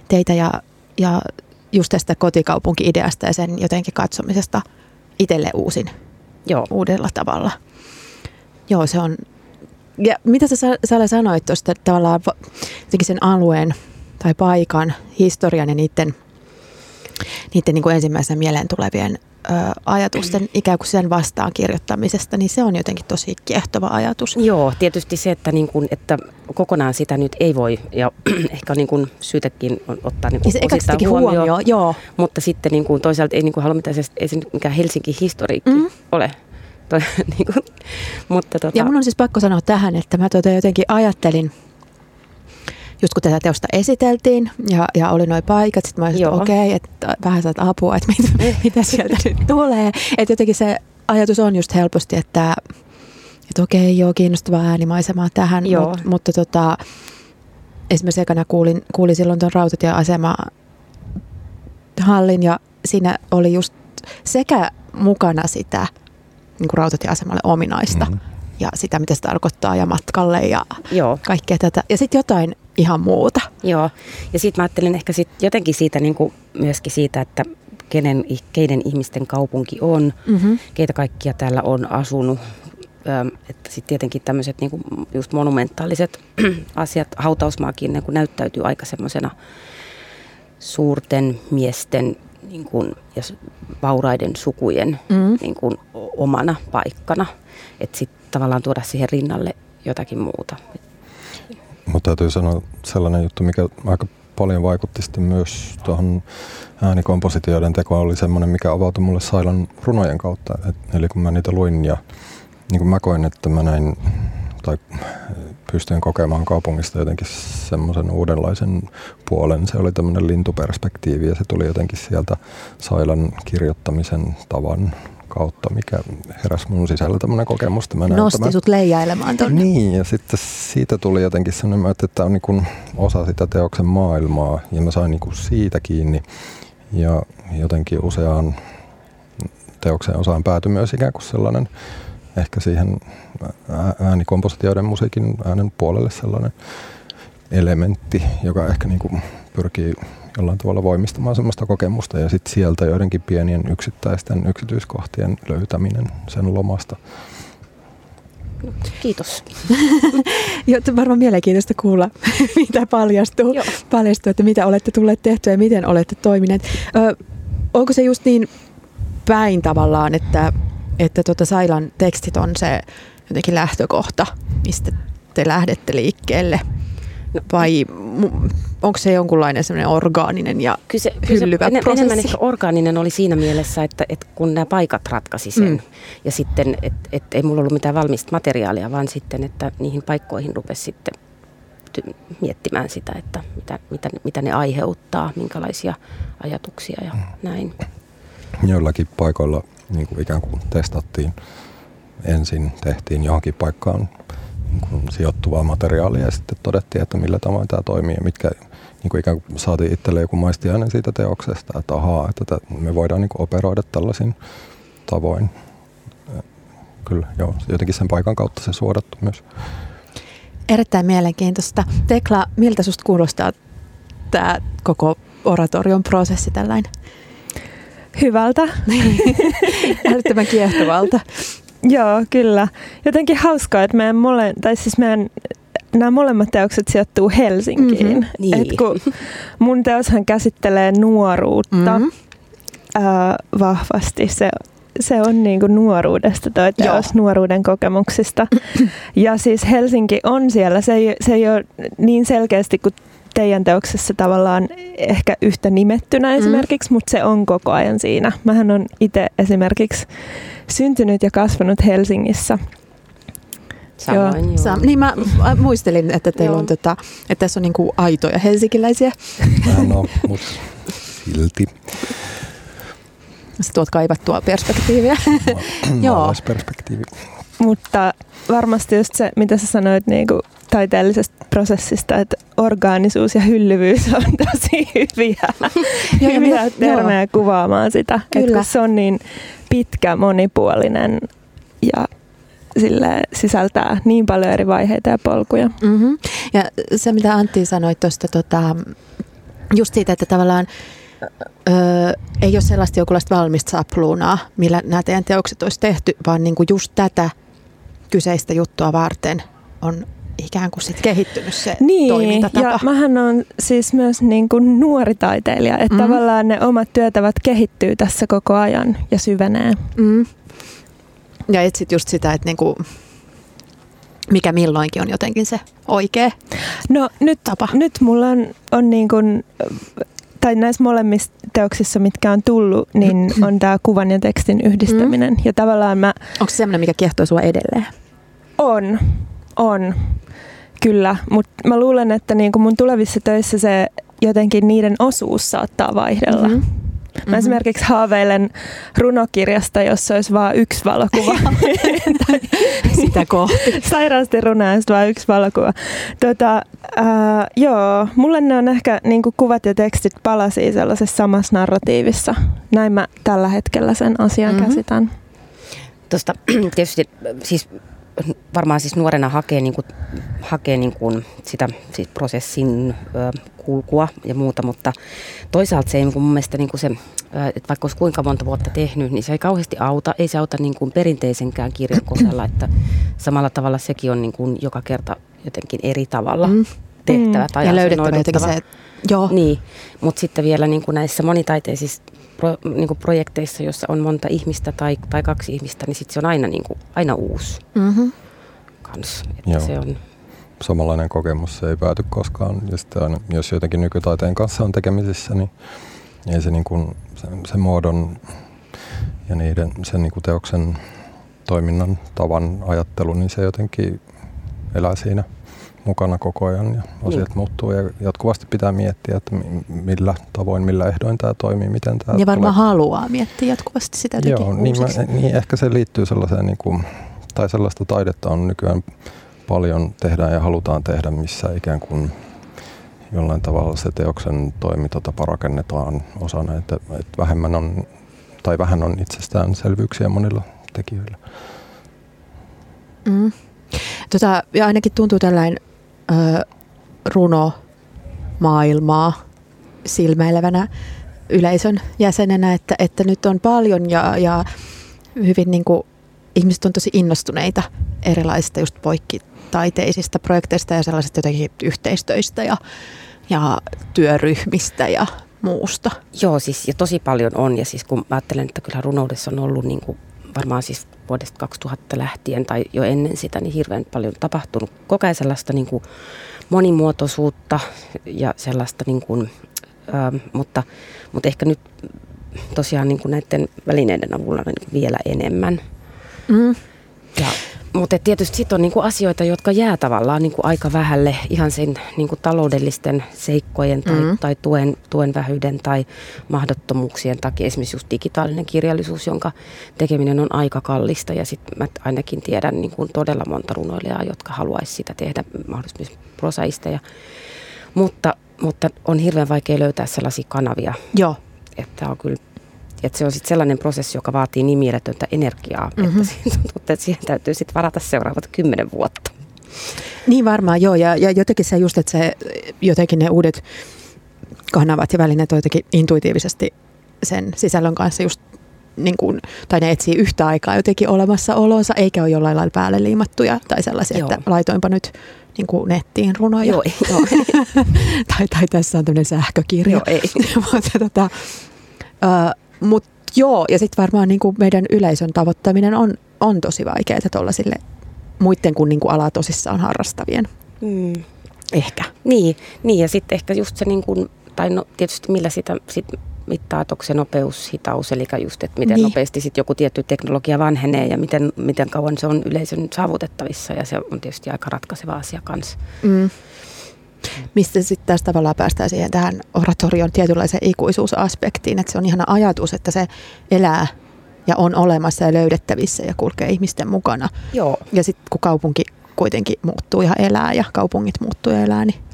teitä ja, ja just tästä kotikaupunki-ideasta ja sen jotenkin katsomisesta itselle uusin Joo. uudella tavalla. Joo, se on... Ja mitä sä Sale sanoit tuosta tavallaan sen alueen tai paikan, historian ja niiden, niiden niin kuin ensimmäisenä mieleen tulevien ö, ajatusten ikään kuin sen vastaan kirjoittamisesta, niin se on jotenkin tosi kiehtova ajatus. Joo, tietysti se, että, niin kuin, että kokonaan sitä nyt ei voi, ja ehkä niin kuin syytäkin ottaa niin kuin se osittain huomioon, huomio, joo. mutta sitten niin kuin toisaalta ei niin kuin halua mitään, ei se mikään Helsinki historiikki mm. ole. niin kuin, mutta tota... Ja mun on siis pakko sanoa tähän, että mä tuota jotenkin ajattelin, just kun tätä teosta esiteltiin ja, ja oli noin paikat, sitten mä olisin, että okei, okay, että vähän saat apua, että mit, mitä sieltä nyt tulee. Että jotenkin se ajatus on just helposti, että, että okei, joo, kiinnostavaa äänimaisemaa tähän, joo. Mut, mutta tota, esimerkiksi ekana kuulin, kuulin silloin tuon rautatieasema hallin ja siinä oli just sekä mukana sitä niin kuin rautatieasemalle ominaista mm-hmm. ja sitä, mitä se tarkoittaa ja matkalle ja Joo. kaikkea tätä. Ja sitten jotain ihan muuta. Joo, ja sitten mä ajattelin ehkä sit jotenkin siitä niin kuin myöskin siitä, että kenen, keiden ihmisten kaupunki on, mm-hmm. keitä kaikkia täällä on asunut. Öm, että sitten tietenkin tämmöiset niin just monumentaaliset asiat, hautausmaakin niin näyttäytyy aika semmoisena suurten miesten niin kuin, ja vauraiden sukujen mm. niin kuin, omana paikkana. Että sitten tavallaan tuoda siihen rinnalle jotakin muuta. Mutta täytyy sanoa sellainen juttu, mikä aika paljon vaikutti sitten myös tuohon äänikompositioiden tekoon, oli semmoinen, mikä avautui mulle Sailan runojen kautta. Et, eli kun mä niitä luin ja niin kuin mä koin, että mä näin, tai pystyin kokemaan kaupungista jotenkin semmoisen uudenlaisen puolen. Se oli tämmöinen lintuperspektiivi ja se tuli jotenkin sieltä Sailan kirjoittamisen tavan kautta, mikä heräsi mun sisällä tämmöinen kokemus. Mä Nosti tämän. sut leijailemaan tonne. Niin, ja sitten siitä tuli jotenkin semmoinen, että tämä on niin osa sitä teoksen maailmaa, ja mä sain niin siitä kiinni. Ja jotenkin useaan teoksen osaan päätyi myös ikään kuin sellainen ehkä siihen äänikompositioiden musiikin äänen puolelle sellainen elementti, joka ehkä niin kuin pyrkii jollain tavalla voimistamaan sellaista kokemusta ja sitten sieltä joidenkin pienien yksittäisten yksityiskohtien löytäminen sen lomasta. Kiitos. Joo, varmaan mielenkiintoista kuulla, mitä paljastuu, Joo. paljastuu, että mitä olette tulleet tehtyä ja miten olette toimineet. Ö, onko se just niin päin tavallaan, että, että tuota Sailan tekstit on se jotenkin lähtökohta, mistä te lähdette liikkeelle? Vai onko se jonkunlainen semmoinen orgaaninen ja kyse, hyllyvä kyse, prosessi? Enemmän ehkä orgaaninen oli siinä mielessä, että, että kun nämä paikat ratkaisi sen mm. ja sitten, että et ei mulla ollut mitään valmista materiaalia, vaan sitten, että niihin paikkoihin rupesi sitten miettimään sitä, että mitä, mitä, mitä ne aiheuttaa, minkälaisia ajatuksia ja mm. näin. Joillakin paikoilla niin kuin ikään kuin testattiin ensin, tehtiin johonkin paikkaan niin sijoittuvaa materiaalia ja sitten todettiin, että millä tavoin tämä toimii ja mitkä niin kuin ikään kuin saatiin itselle joku maistiainen siitä teoksesta, että ahaa, että me voidaan niin kuin operoida tällaisin tavoin. Kyllä, joo, jotenkin sen paikan kautta se suodattu myös. Erittäin mielenkiintoista. Tekla, miltä susta kuulostaa tämä koko oratorion prosessi tällainen? Hyvältä. Älyttömän kiehtovalta. Joo, kyllä. Jotenkin hauskaa, että meidän, mole, tai siis meidän nämä molemmat teokset sijoittuu Helsinkiin. Mm-hmm, niin. Et kun mun teoshan käsittelee nuoruutta mm-hmm. ää, vahvasti. Se, se on niin kuin nuoruudesta toi teos, Joo. nuoruuden kokemuksista. ja siis Helsinki on siellä. Se ei, se ei ole niin selkeästi kuin teidän teoksessa tavallaan ehkä yhtä nimettynä mm. esimerkiksi, mutta se on koko ajan siinä. Mähän on itse esimerkiksi syntynyt ja kasvanut Helsingissä. Samoin, joo. Sam- niin mä muistelin, että teillä on tota, että tässä on niinku aitoja helsinkiläisiä. No, mutta silti. Sä tuot kaivattua perspektiiviä. Joo. perspektiivi. Mutta varmasti just se, mitä sä sanoit niin kuin taiteellisesta prosessista, että orgaanisuus ja hyllyvyys on tosi hyviä, joo, hyviä termejä joo. kuvaamaan sitä. Kyllä. Se on niin pitkä, monipuolinen ja sille sisältää niin paljon eri vaiheita ja polkuja. Mm-hmm. Ja se, mitä Antti sanoi tuosta, tota, just siitä, että tavallaan öö, ei ole sellaista jonkunlaista valmista sapluunaa, millä nämä teidän teokset olisi tehty, vaan niinku just tätä kyseistä juttua varten on ikään kuin sit kehittynyt se niin, toimintatapa. ja mähän on siis myös niin kuin nuori taiteilija, että mm. tavallaan ne omat työtävät kehittyy tässä koko ajan ja syvenee. Mm. Ja etsit just sitä, että niinku, mikä milloinkin on jotenkin se oikea no, nyt, tapa. Nyt mulla on, on niin kuin, tai näissä molemmissa teoksissa, mitkä on tullut, niin on tämä kuvan ja tekstin yhdistäminen. Mm. Ja tavallaan mä... Onko se sellainen, mikä kiehtoo sua edelleen? On, on. Kyllä, mutta mä luulen, että niin kuin mun tulevissa töissä se jotenkin niiden osuus saattaa vaihdella. Mm-hmm. Mä mm-hmm. esimerkiksi haaveilen runokirjasta, jossa olisi vain yksi valokuva. Sitä kohti. Sairaasti runoista vain yksi valokuva. Tota, äh, joo, mulle ne on ehkä niin kuvat ja tekstit palasii sellaisessa samassa narratiivissa. Näin mä tällä hetkellä sen asian mm-hmm. käsitän. Tuosta tietysti siis varmaan siis nuorena hakee, niin kuin, hakee niin kuin sitä siis prosessin ö, kulkua ja muuta, mutta toisaalta se ei niin kuin mun mielestä niin kuin se, että vaikka olisi kuinka monta vuotta tehnyt, niin se ei kauheasti auta. Ei se auta niin kuin perinteisenkään kirjan kohdalla, että samalla tavalla sekin on niin kuin joka kerta jotenkin eri tavalla mm. tehtävä tai ja löydettävä jotenkin se, Joo. Niin, mutta sitten vielä niin kuin näissä monitaiteisissa pro, niin kuin projekteissa, jossa on monta ihmistä tai, tai kaksi ihmistä, niin sitten se on aina, niin kuin, aina uusi mm-hmm. kans. Että Joo. se on samanlainen kokemus, se ei pääty koskaan. Ja sitten aina, jos jotenkin nykytaiteen kanssa on tekemisissä, niin ei se, niin kuin, se, se muodon ja niiden, sen niin kuin teoksen toiminnan tavan ajattelu, niin se jotenkin elää siinä mukana koko ajan ja asiat niin. muuttuu ja jatkuvasti pitää miettiä, että millä tavoin, millä ehdoin tämä toimii, miten tämä Ja varmaan tulee. haluaa miettiä jatkuvasti sitä Joo, niin, mä, niin ehkä se liittyy sellaiseen, niin kuin, tai sellaista taidetta on nykyään paljon tehdään ja halutaan tehdä, missä ikään kuin jollain tavalla se teoksen toimintatapa rakennetaan osana, että, että vähemmän on, tai vähän on itsestäänselvyyksiä monilla tekijöillä. Mm. Tota, ja ainakin tuntuu tällainen ö, runo maailmaa silmäilevänä yleisön jäsenenä, että, että nyt on paljon ja, ja hyvin niin kuin, ihmiset on tosi innostuneita erilaisista just poikkitaiteisista projekteista ja sellaisista jotenkin yhteistöistä ja, ja työryhmistä ja muusta. Joo, siis ja tosi paljon on ja siis kun mä ajattelen, että kyllä runoudessa on ollut niin kuin varmaan siis vuodesta 2000 lähtien tai jo ennen sitä, niin hirveän paljon tapahtunut koko ajan sellaista niin kuin monimuotoisuutta ja sellaista, niin kuin, ä, mutta, mutta ehkä nyt tosiaan niin kuin näiden välineiden avulla niin vielä enemmän. Mm. Ja mutta tietysti sitten on niinku asioita, jotka jää tavallaan niinku aika vähälle ihan sen niinku taloudellisten seikkojen tai, mm. tai tuen, tuen vähyyden tai mahdottomuuksien takia. Esimerkiksi just digitaalinen kirjallisuus, jonka tekeminen on aika kallista ja sitten mä ainakin tiedän niinku todella monta runoilijaa, jotka haluaisi sitä tehdä mahdollisesti prosaisteja. Mutta, mutta on hirveän vaikea löytää sellaisia kanavia. Joo. Että on kyllä että se on sitten sellainen prosessi, joka vaatii niin mieletöntä energiaa, mm-hmm. että, että siihen täytyy sitten varata seuraavat kymmenen vuotta. Niin varmaan joo, ja, ja jotenkin se just, että se jotenkin ne uudet kanavat ja välineet on jotenkin intuitiivisesti sen sisällön kanssa just niin kuin, tai ne etsii yhtä aikaa jotenkin olemassaolonsa, eikä ole jollain lailla päälle liimattuja tai sellaisia, Joo. että laitoinpa nyt niin kuin nettiin runoja. Joo, joo. tai, tai tässä on tämmöinen sähkökirja. Joo, ei. Mutta tota, uh, mutta joo, ja sitten varmaan niin kuin meidän yleisön tavoittaminen on, on tosi vaikeaa tuollaisille muiden kuin, niin kuin alaa tosissaan harrastavien. Mm. Ehkä. Niin, niin ja sitten ehkä just se, niin kuin, tai no, tietysti millä sitä sit mittaa se nopeus, hitaus, eli just, että miten niin. nopeasti sit joku tietty teknologia vanhenee ja miten, miten kauan se on yleisön saavutettavissa ja se on tietysti aika ratkaiseva asia kanssa. Mm. Mistä sitten tässä tavallaan päästään siihen tähän oratorion tietynlaiseen ikuisuusaspektiin, että se on ihana ajatus, että se elää ja on olemassa ja löydettävissä ja kulkee ihmisten mukana. Joo. Ja sitten kun kaupunki kuitenkin muuttuu ja elää ja kaupungit muuttuu ja elää, niin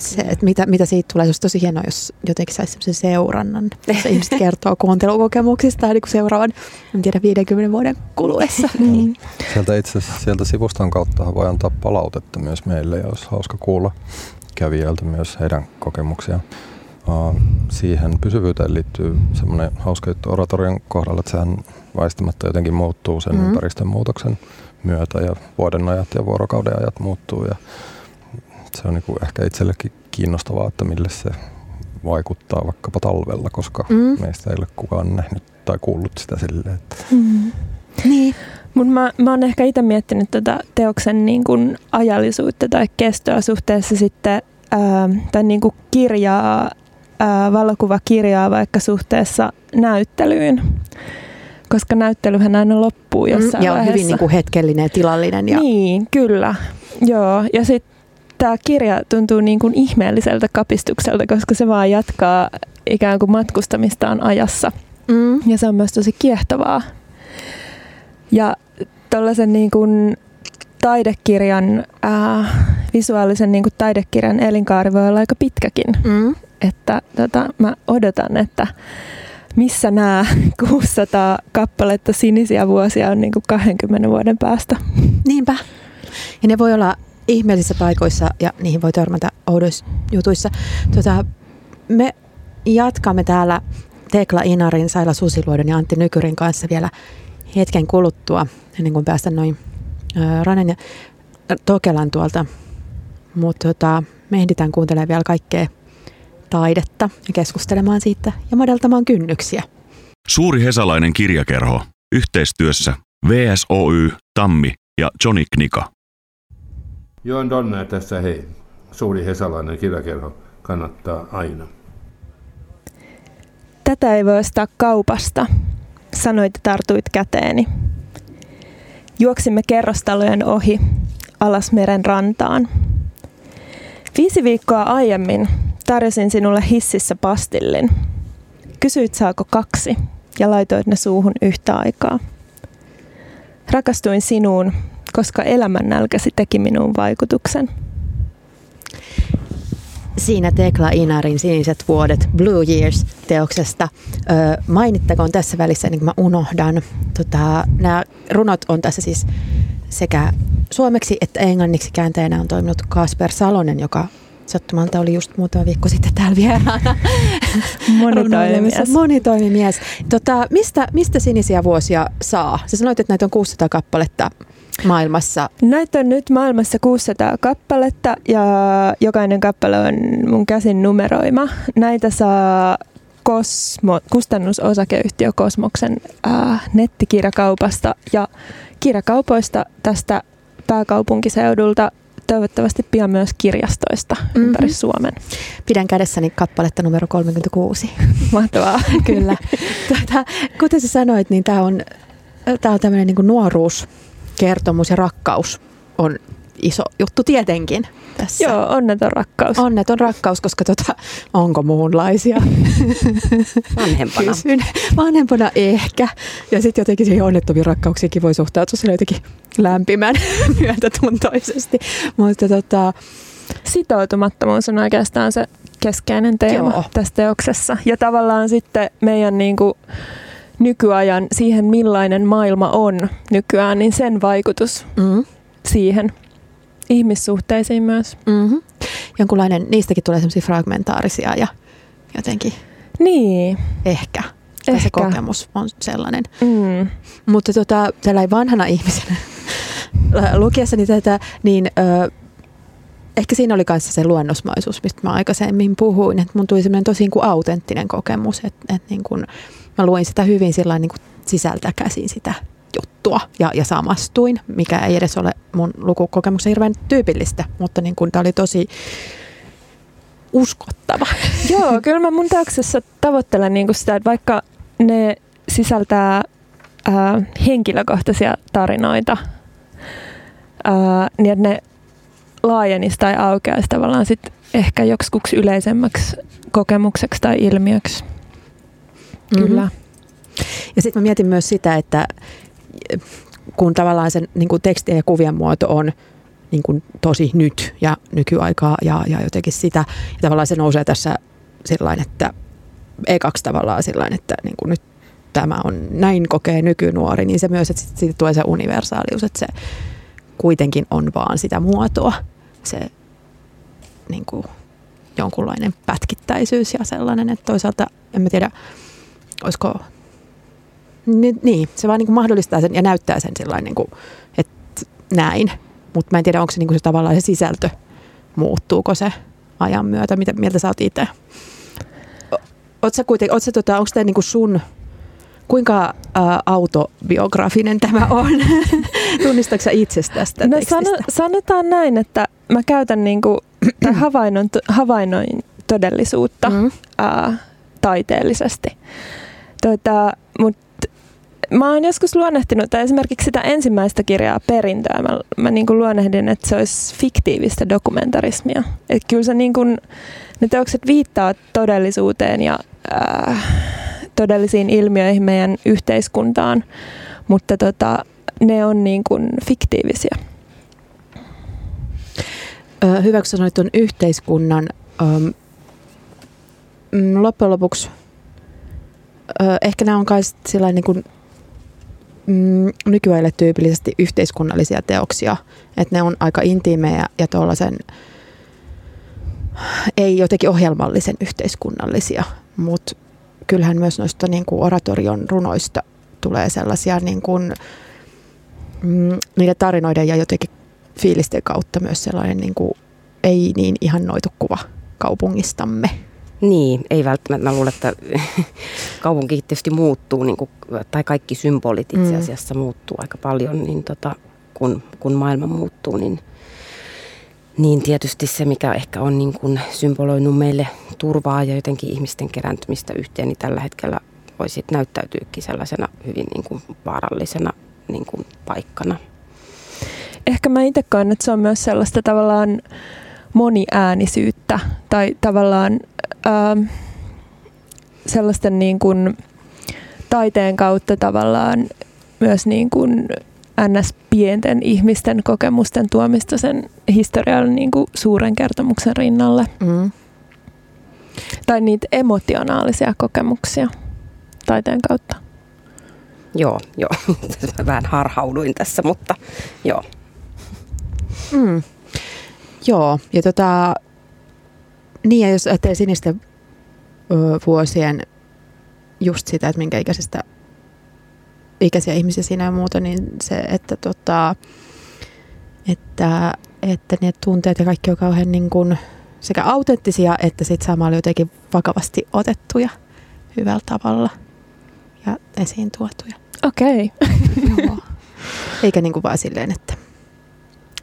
se, että mitä, mitä siitä tulee, se olisi tosi hienoa, jos jotenkin saisi sellaisen seurannan, se ihmiset kertoo kuuntelukokemuksista niin kuin seuraavan, en tiedä, 50 vuoden kuluessa. niin. Sieltä itse sieltä sivuston kautta voi antaa palautetta myös meille ja olisi hauska kuulla kävijöiltä myös heidän kokemuksia. Siihen pysyvyyteen liittyy semmoinen hauska juttu oratorion kohdalla, että sehän väistämättä jotenkin muuttuu sen mm. ympäristön muutoksen myötä ja vuoden ajat ja vuorokauden ajat muuttuu ja se on niin ehkä itsellekin kiinnostavaa, että mille se vaikuttaa vaikkapa talvella, koska mm. meistä ei ole kukaan nähnyt tai kuullut sitä silleen. Että mm. Niin. Mut mä, mä oon ehkä itse miettinyt tätä teoksen niin kuin ajallisuutta tai kestoa suhteessa sitten ää, tai niin kuin kirjaa, ää, valokuvakirjaa vaikka suhteessa näyttelyyn. Koska näyttelyhän aina loppuu mm, jossain mm, Ja on hyvin niin kuin hetkellinen ja tilallinen. Ja... Niin, kyllä. Joo, ja sitten tämä kirja tuntuu niin kuin ihmeelliseltä kapistukselta, koska se vaan jatkaa ikään kuin matkustamistaan ajassa. Mm. Ja se on myös tosi kiehtovaa. Ja tuollaisen niin kuin taidekirjan, äh, visuaalisen niin kuin taidekirjan elinkaari voi olla aika pitkäkin. Mm. Että tota, mä odotan, että missä nämä 600 kappaletta sinisiä vuosia on niin kuin 20 vuoden päästä. Niinpä. Ja ne voi olla ihmeellisissä paikoissa ja niihin voi törmätä oudoissa jutuissa. Tota, me jatkamme täällä Tekla Inarin, Saila Susiluodon ja Antti Nykyrin kanssa vielä hetken kuluttua, ennen kuin päästään noin Ranen ja Tokelan tuolta. Mutta tota, me ehditään kuuntelemaan vielä kaikkea taidetta ja keskustelemaan siitä ja madaltamaan kynnyksiä. Suuri hesalainen kirjakerho. Yhteistyössä VSOY, Tammi ja Johnny Knika. Joen Donner tässä hei. Suuri hesalainen kirjakerho kannattaa aina. Tätä ei voi ostaa kaupasta, sanoit tartuit käteeni. Juoksimme kerrostalojen ohi. alas meren rantaan. Viisi viikkoa aiemmin tarjosin sinulle hississä pastillin. Kysyit saako kaksi ja laitoit ne suuhun yhtä aikaa. Rakastuin sinuun, koska elämän nälkäsi teki minuun vaikutuksen. Siinä Tekla Inarin Siniset vuodet Blue Years-teoksesta. Ö, mainittakoon tässä välissä, ennen kuin mä unohdan. Tota, nämä runot on tässä siis sekä suomeksi että englanniksi kääntäjänä on toiminut Kasper Salonen, joka sattumalta oli just muutama viikko sitten täällä vieraana. Monitoimimies. Monitoimimies. Tota, mistä, mistä sinisiä vuosia saa? Sä sanoit, että näitä on 600 kappaletta maailmassa. Näitä on nyt maailmassa 600 kappaletta ja jokainen kappale on mun käsin numeroima. Näitä saa Kosmo, kustannusosakeyhtiö Kosmoksen äh, nettikirjakaupasta ja kirjakaupoista tästä pääkaupunkiseudulta toivottavasti pian myös kirjastoista mm-hmm. ympäri Suomen. Pidän kädessäni kappaletta numero 36. Mahtavaa. Kyllä. Tuota, kuten sä sanoit, niin tämä on, tää on tämmöinen niin nuoruuskertomus ja rakkaus on iso juttu tietenkin tässä. Joo, onneton rakkaus. Onneton rakkaus, koska tota, onko muunlaisia? Vanhempana. Kysyn. Vanhempana ehkä. Ja sitten jotenkin siihen onnettomiin rakkauksiinkin voi suhtautua jotenkin lämpimän myötätuntoisesti. Mutta tota, Sitoutumattomuus on oikeastaan se keskeinen teema Joo. tässä teoksessa. Ja tavallaan sitten meidän niin kuin nykyajan siihen, millainen maailma on nykyään, niin sen vaikutus mm, siihen ihmissuhteisiin myös. mm-hmm. jonkunlainen, niistäkin tulee semmoisia fragmentaarisia ja jotenkin Niin, ehkä. Tai se Ehkä. kokemus on sellainen. mm. Mutta tota, tällainen vanhana ihmisenä lukiessani tätä, niin ö, ehkä siinä oli kanssa se luonnosmaisuus, mistä mä aikaisemmin puhuin. Että mun tuli semmoinen tosi niin kuin autenttinen kokemus, että, että niin kuin, mä luin sitä hyvin sillä niin kuin sisältä käsin sitä juttua ja, ja samastuin, mikä ei edes ole mun lukukokemuksen hirveän tyypillistä, mutta niin kuin, tämä oli tosi uskottava. Joo, kyllä mä mun teoksessa tavoittelen niinku sitä, että vaikka ne sisältää ää, henkilökohtaisia tarinoita, ää, niin että ne laajenisi tai aukeaisi tavallaan sit ehkä joksikuksi yleisemmäksi kokemukseksi tai ilmiöksi. Kyllä. Mhm. Ja sitten mä mietin myös sitä, että kun tavallaan sen niin kuin tekstien ja kuvien muoto on niin kuin tosi nyt ja nykyaikaa ja, ja jotenkin sitä, ja tavallaan se nousee tässä sillain, että ekaksi tavallaan sillain, että niin kuin nyt tämä on, näin kokee nykynuori, niin se myös, että siitä tulee se universaalius, että se kuitenkin on vaan sitä muotoa, se niin kuin jonkunlainen pätkittäisyys ja sellainen, että toisaalta en mä tiedä, olisiko niin, se vaan niin mahdollistaa sen ja näyttää sen sillain, niin kuin, että näin. Mutta mä en tiedä, onko se, niin kuin se tavallaan se sisältö, muuttuuko se ajan myötä, mitä mieltä sä oot itse? Sä kuitenkin, oot sä, tota, onko tämä niin sun, kuinka ä, autobiografinen tämä on? Tunnistatko sä itse tästä No sano, sanotaan näin, että mä käytän niinku, tai havainnon, havainnoin todellisuutta. Mm. ää, taiteellisesti. Tota, mut mä oon joskus luonnehtinut, tai esimerkiksi sitä ensimmäistä kirjaa Perintöä, mä, mä niin luonnehdin, että se olisi fiktiivistä dokumentarismia. Et kyllä se niin kuin, ne teokset viittaa todellisuuteen ja ää, todellisiin ilmiöihin meidän yhteiskuntaan, mutta tota, ne on niin kuin fiktiivisiä. Ö, hyvä, kun sä sanoit tuon yhteiskunnan. Mm, loppujen lopuksi ehkä nämä on kai sillain niin kuin, mm, nykyajille tyypillisesti yhteiskunnallisia teoksia. Että ne on aika intiimejä ja tuollaisen ei jotenkin ohjelmallisen yhteiskunnallisia, mutta kyllähän myös noista niin kuin oratorion runoista tulee sellaisia niin kuin, mm, niiden tarinoiden ja jotenkin fiilisten kautta myös sellainen niin kuin, ei niin ihannoitu kuva kaupungistamme. Niin, ei välttämättä. Mä luulen, että kaupunki tietysti muuttuu, niin kuin, tai kaikki symbolit itse Mm. asiassa muuttuu aika paljon, niin tota, kun, kun maailma muuttuu, niin, niin tietysti se, mikä ehkä on niin kuin symboloinut meille turvaa ja jotenkin ihmisten kerääntymistä yhteen, niin tällä hetkellä voisi näyttäytyäkin sellaisena hyvin niin kuin vaarallisena niin kuin paikkana. ehkä mä itse koen, että se on myös sellaista tavallaan moniäänisyyttä tai tavallaan ähm, sellaisten niin kuin taiteen kautta tavallaan myös niin kuin NS-pienten ihmisten kokemusten tuomista sen historian niin kuin suuren kertomuksen rinnalle. Mm. Tai niitä emotionaalisia kokemuksia taiteen kautta. Joo, joo. Vähän harhauduin tässä, mutta joo. Mm. Joo, ja tota, niin ja jos ajattelee sinisten ö, vuosien just sitä, että minkä ikäisestä ikäisiä ihmisiä siinä ja muuta, niin se, että, tota, että, että ne tunteet ja kaikki on kauhean niin kuin sekä autenttisia että sitten samalla jotenkin vakavasti otettuja hyvällä tavalla ja esiin tuotuja. Okei. Okay. Eikä niin kuin vaan silleen, että,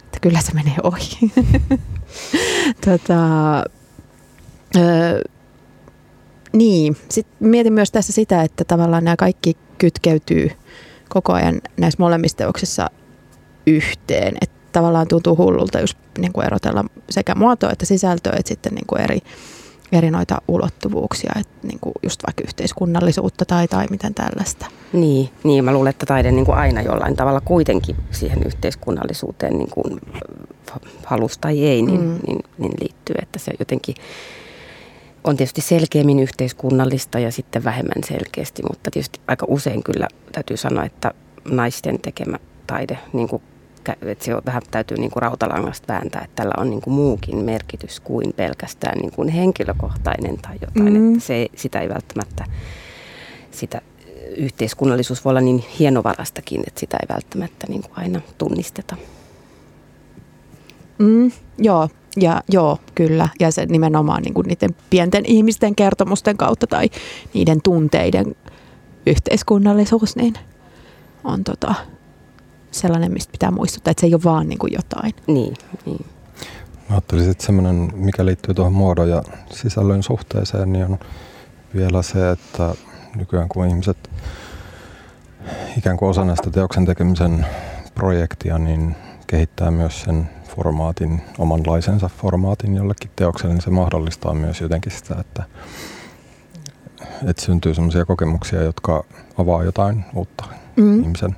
että kyllä se menee ohi. tota, öö, niin, sitten mietin myös tässä sitä, että tavallaan nämä kaikki kytkeytyy koko ajan näissä molemmissa teoksissa yhteen. Että tavallaan tuntuu hullulta just niin kuin erotella sekä muotoa että sisältöä, että sitten niin kuin eri, eri noita ulottuvuuksia, että niin kuin just vaikka yhteiskunnallisuutta tai, tai miten tällaista. Niin, niin, mä luulen, että taide niin kuin aina jollain tavalla kuitenkin siihen yhteiskunnallisuuteen niin kuin halusta tai ei, niin, mm. niin, niin liittyy, että se jotenkin on tietysti selkeämmin yhteiskunnallista ja sitten vähemmän selkeästi, mutta tietysti aika usein kyllä täytyy sanoa, että naisten tekemä taide, niin kuin, että se on, vähän täytyy niin kuin rautalangasta vääntää, että tällä on niin kuin muukin merkitys kuin pelkästään niin kuin henkilökohtainen tai jotain. Mm. Että se, sitä ei välttämättä, sitä yhteiskunnallisuus voi olla niin hienovarastakin, että sitä ei välttämättä niin kuin aina tunnisteta. Mm, joo, ja joo, kyllä. Ja se nimenomaan niin kuin niiden pienten ihmisten kertomusten kautta tai niiden tunteiden yhteiskunnallisuus, niin on tota, sellainen, mistä pitää muistuttaa, että se ei ole vaan niin kuin jotain. Niin, niin. Mä ajattelisin, että semmoinen, mikä liittyy tuohon muodon ja sisällön suhteeseen, niin on vielä se, että nykyään kun ihmiset ikään kuin osa näistä teoksen tekemisen projektia, niin kehittää myös sen formaatin, omanlaisensa formaatin jollekin teokselle, niin se mahdollistaa myös jotenkin sitä, että, että syntyy sellaisia kokemuksia, jotka avaa jotain uutta mm. ihmisen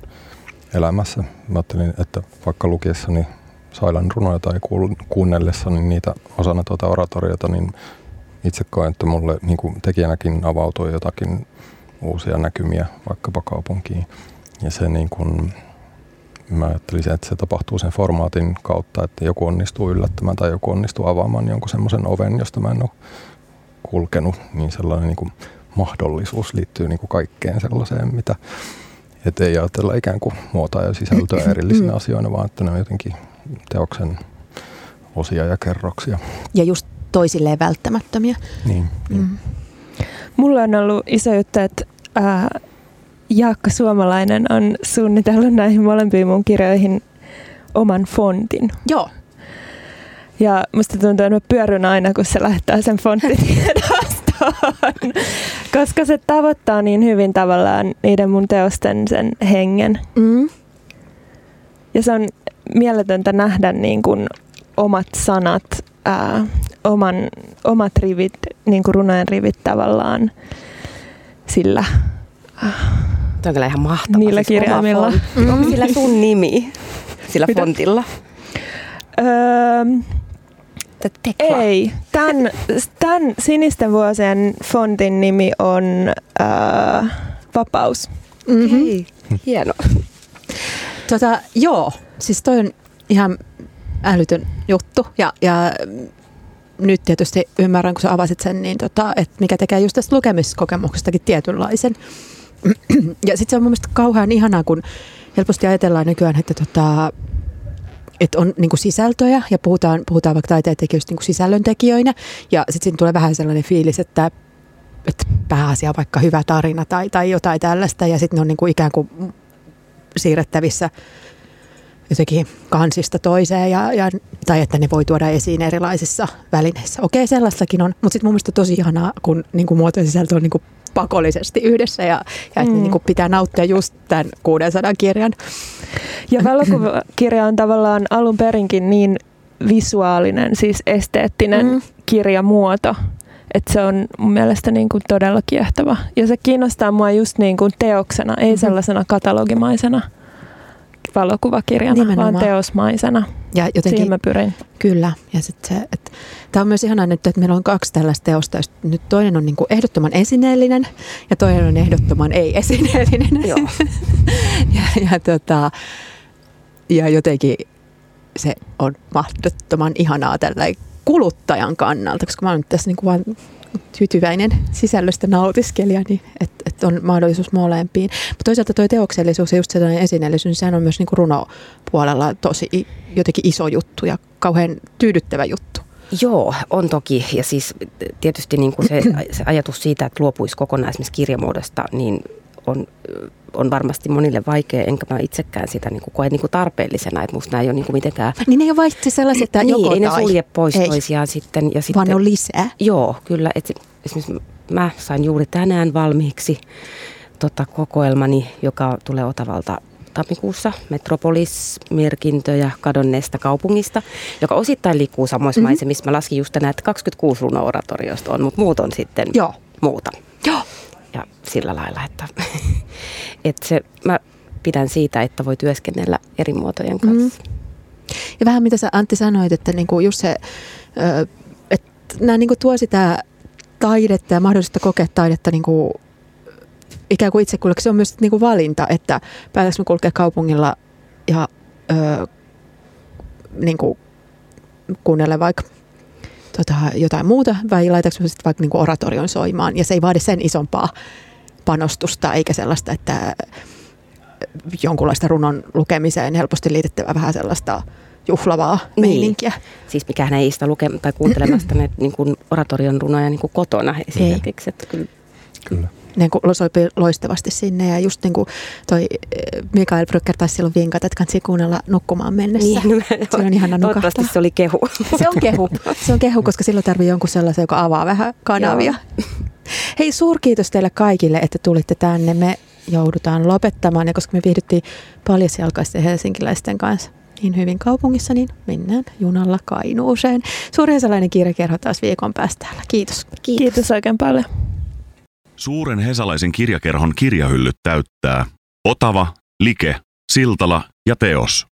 elämässä. Mä ajattelin, että vaikka lukiessani Sailan runoja tai kuunnellessani niitä osana tuota oratoriota, niin itse koen, että mulle niin kuin tekijänäkin avautui jotakin uusia näkymiä vaikkapa kaupunkiin. Ja se niin kuin, mä ajattelisin, että se tapahtuu sen formaatin kautta, että joku onnistuu yllättämään tai joku onnistuu avaamaan jonkun semmoisen oven, josta mä en ole kulkenut, niin sellainen niin kuin mahdollisuus liittyy niin kuin kaikkeen sellaiseen, mitä et ei ajatella ikään kuin muotoa ja sisältöä erillisinä asioina, vaan että ne on jotenkin teoksen osia ja kerroksia. Ja just toisilleen välttämättömiä. Niin. niin. Mm. Mulla on ollut iso juttu, että ää, Jaakka Suomalainen on suunnitellut näihin molempiin mun kirjoihin oman fontin. Joo. Ja musta tuntuu, että mä pyöryn aina, kun se lähettää sen fonttitiedostoon. Koska se tavoittaa niin hyvin tavallaan niiden mun teosten sen hengen. Mm. Ja se on mieletöntä nähdä niin kuin omat sanat, ää, oman, omat rivit, niin kuin runojen rivit tavallaan sillä Tuo on kyllä ihan mahtavaa. Niillä siis kirjaimilla. Mm. Onko sillä sun nimi sillä Mitä? fontilla? Öö, ei. Tämän, tämän sinisten vuosien fontin nimi on öö, Vapaus. Mm-hmm. Hieno. Tota, joo, siis toi on ihan älytön juttu. Ja, ja nyt tietysti ymmärrän, kun sä avasit sen, niin tota, että mikä tekee just tästä lukemiskokemuksestakin tietynlaisen. ja sitten se on mun mielestä kauhean ihanaa, kun helposti ajatellaan nykyään, että tota, että on niin kuin sisältöjä ja puhutaan, puhutaan vaikka taiteentekijöistä niin sisällöntekijöinä ja sitten siinä tulee vähän sellainen fiilis, että, että pääasia vaikka hyvä tarina tai, tai jotain tällaista ja sitten ne on niin kuin ikään kuin siirrettävissä jotenkin kansista toiseen ja, ja, tai että ne voi tuoda esiin erilaisissa välineissä. Okei, sellaistakin on, mutta sitten mun mielestä tosi ihanaa, kun niin kuin muoto ja sisältö on niin kuin pakollisesti yhdessä ja, ja että mm. niin kuin pitää nauttia just tämän 600 kirjan Ja valokuvakirja on tavallaan alun perinkin niin visuaalinen, siis esteettinen mm. kirjamuoto, että se on mun mielestä niin kuin todella kiehtova. Ja se kiinnostaa mua just niin kuin teoksena, ei mm-hmm. sellaisena katalogimaisena valokuvakirjana, Nimenomaan. vaan teosmaisena. Ja jotenkin, Siihen mä pyrin. Kyllä. Ja sit se, että, tämä on myös ihanaa nyt, että meillä on kaksi tällaista teosta. Nyt toinen on niin kuin ehdottoman esineellinen ja toinen on ehdottoman ei-esineellinen. Joo. ja, ja, tota, ja jotenkin se on mahdottoman ihanaa tällä kuluttajan kannalta, koska mä oon nyt tässä niin kuin vaan tyytyväinen sisällöstä nautiskelija, niin että et on mahdollisuus molempiin. Mutta toisaalta tuo teoksellisuus ja just sellainen esineellisyys, niin sehän on myös niin runopuolella tosi jotenkin iso juttu ja kauhean tyydyttävä juttu. Joo, on toki. Ja siis tietysti niin kuin se, se ajatus siitä, että luopuisi kokonaan esimerkiksi kirjamuodosta, niin on, on varmasti monille vaikea, enkä mä itsekään sitä niin kuin koe niin kuin tarpeellisena, että musta nämä ei ole niin kuin mitenkään... Niin ne ei ole vain sellaisia, että niin, joko ei tai. ne sulje pois ei. toisiaan sitten. Ja sitten. Vaan ne on lisää. Joo, kyllä. Et, esimerkiksi mä sain juuri tänään valmiiksi tota, kokoelmani, joka tulee Otavalta tammikuussa Metropolis-merkintöjä kadonneesta kaupungista, joka osittain liikkuu samoissa mm-hmm. maisemissa. Mä laskin just tänään, että 26 runo-oratoriosta on, mutta muut on sitten Joo. muuta. Joo ja sillä lailla, että, että se, mä pidän siitä, että voi työskennellä eri muotojen mm. kanssa. Mm. Ja vähän mitä sä Antti sanoit, että niinku just se, että nämä niinku tuo sitä taidetta ja mahdollista kokea taidetta niinku ikään kuin itse se on myös niinku valinta, että päätäks kulkea kaupungilla ja ö, niinku kuunnella vaikka tota, jotain muuta vai laitaanko sitten vaikka niin oratorion soimaan ja se ei vaadi sen isompaa panostusta eikä sellaista, että jonkunlaista runon lukemiseen helposti liitettävä vähän sellaista juhlavaa niin. meininkiä. Siis mikään ei sitä luke- tai kuuntelemasta ne niin kuin oratorion runoja niin kuin kotona esimerkiksi. Että kyllä. kyllä niin kuin sopii loistavasti sinne. Ja just niin kuin toi eh, Mikael Brücker taisi silloin vinkata, että kannattaa kuunnella nukkumaan mennessä. Niin, se on ihana nukahtaa. se oli kehu. Se on kehu, se on kehu koska silloin tarvii jonkun sellaisen, joka avaa vähän kanavia. Joo. Hei, suurkiitos teille kaikille, että tulitte tänne. Me joudutaan lopettamaan, ja koska me viihdyttiin paljasjalkaisten helsinkiläisten kanssa niin hyvin kaupungissa, niin mennään junalla Kainuuseen. Suuri sellainen kirjakerho taas viikon päästä täällä. Kiitos. Kiitos. Kiitos oikein paljon. Suuren hesalaisen kirjakerhon kirjahyllyt täyttää Otava, Like, Siltala ja Teos.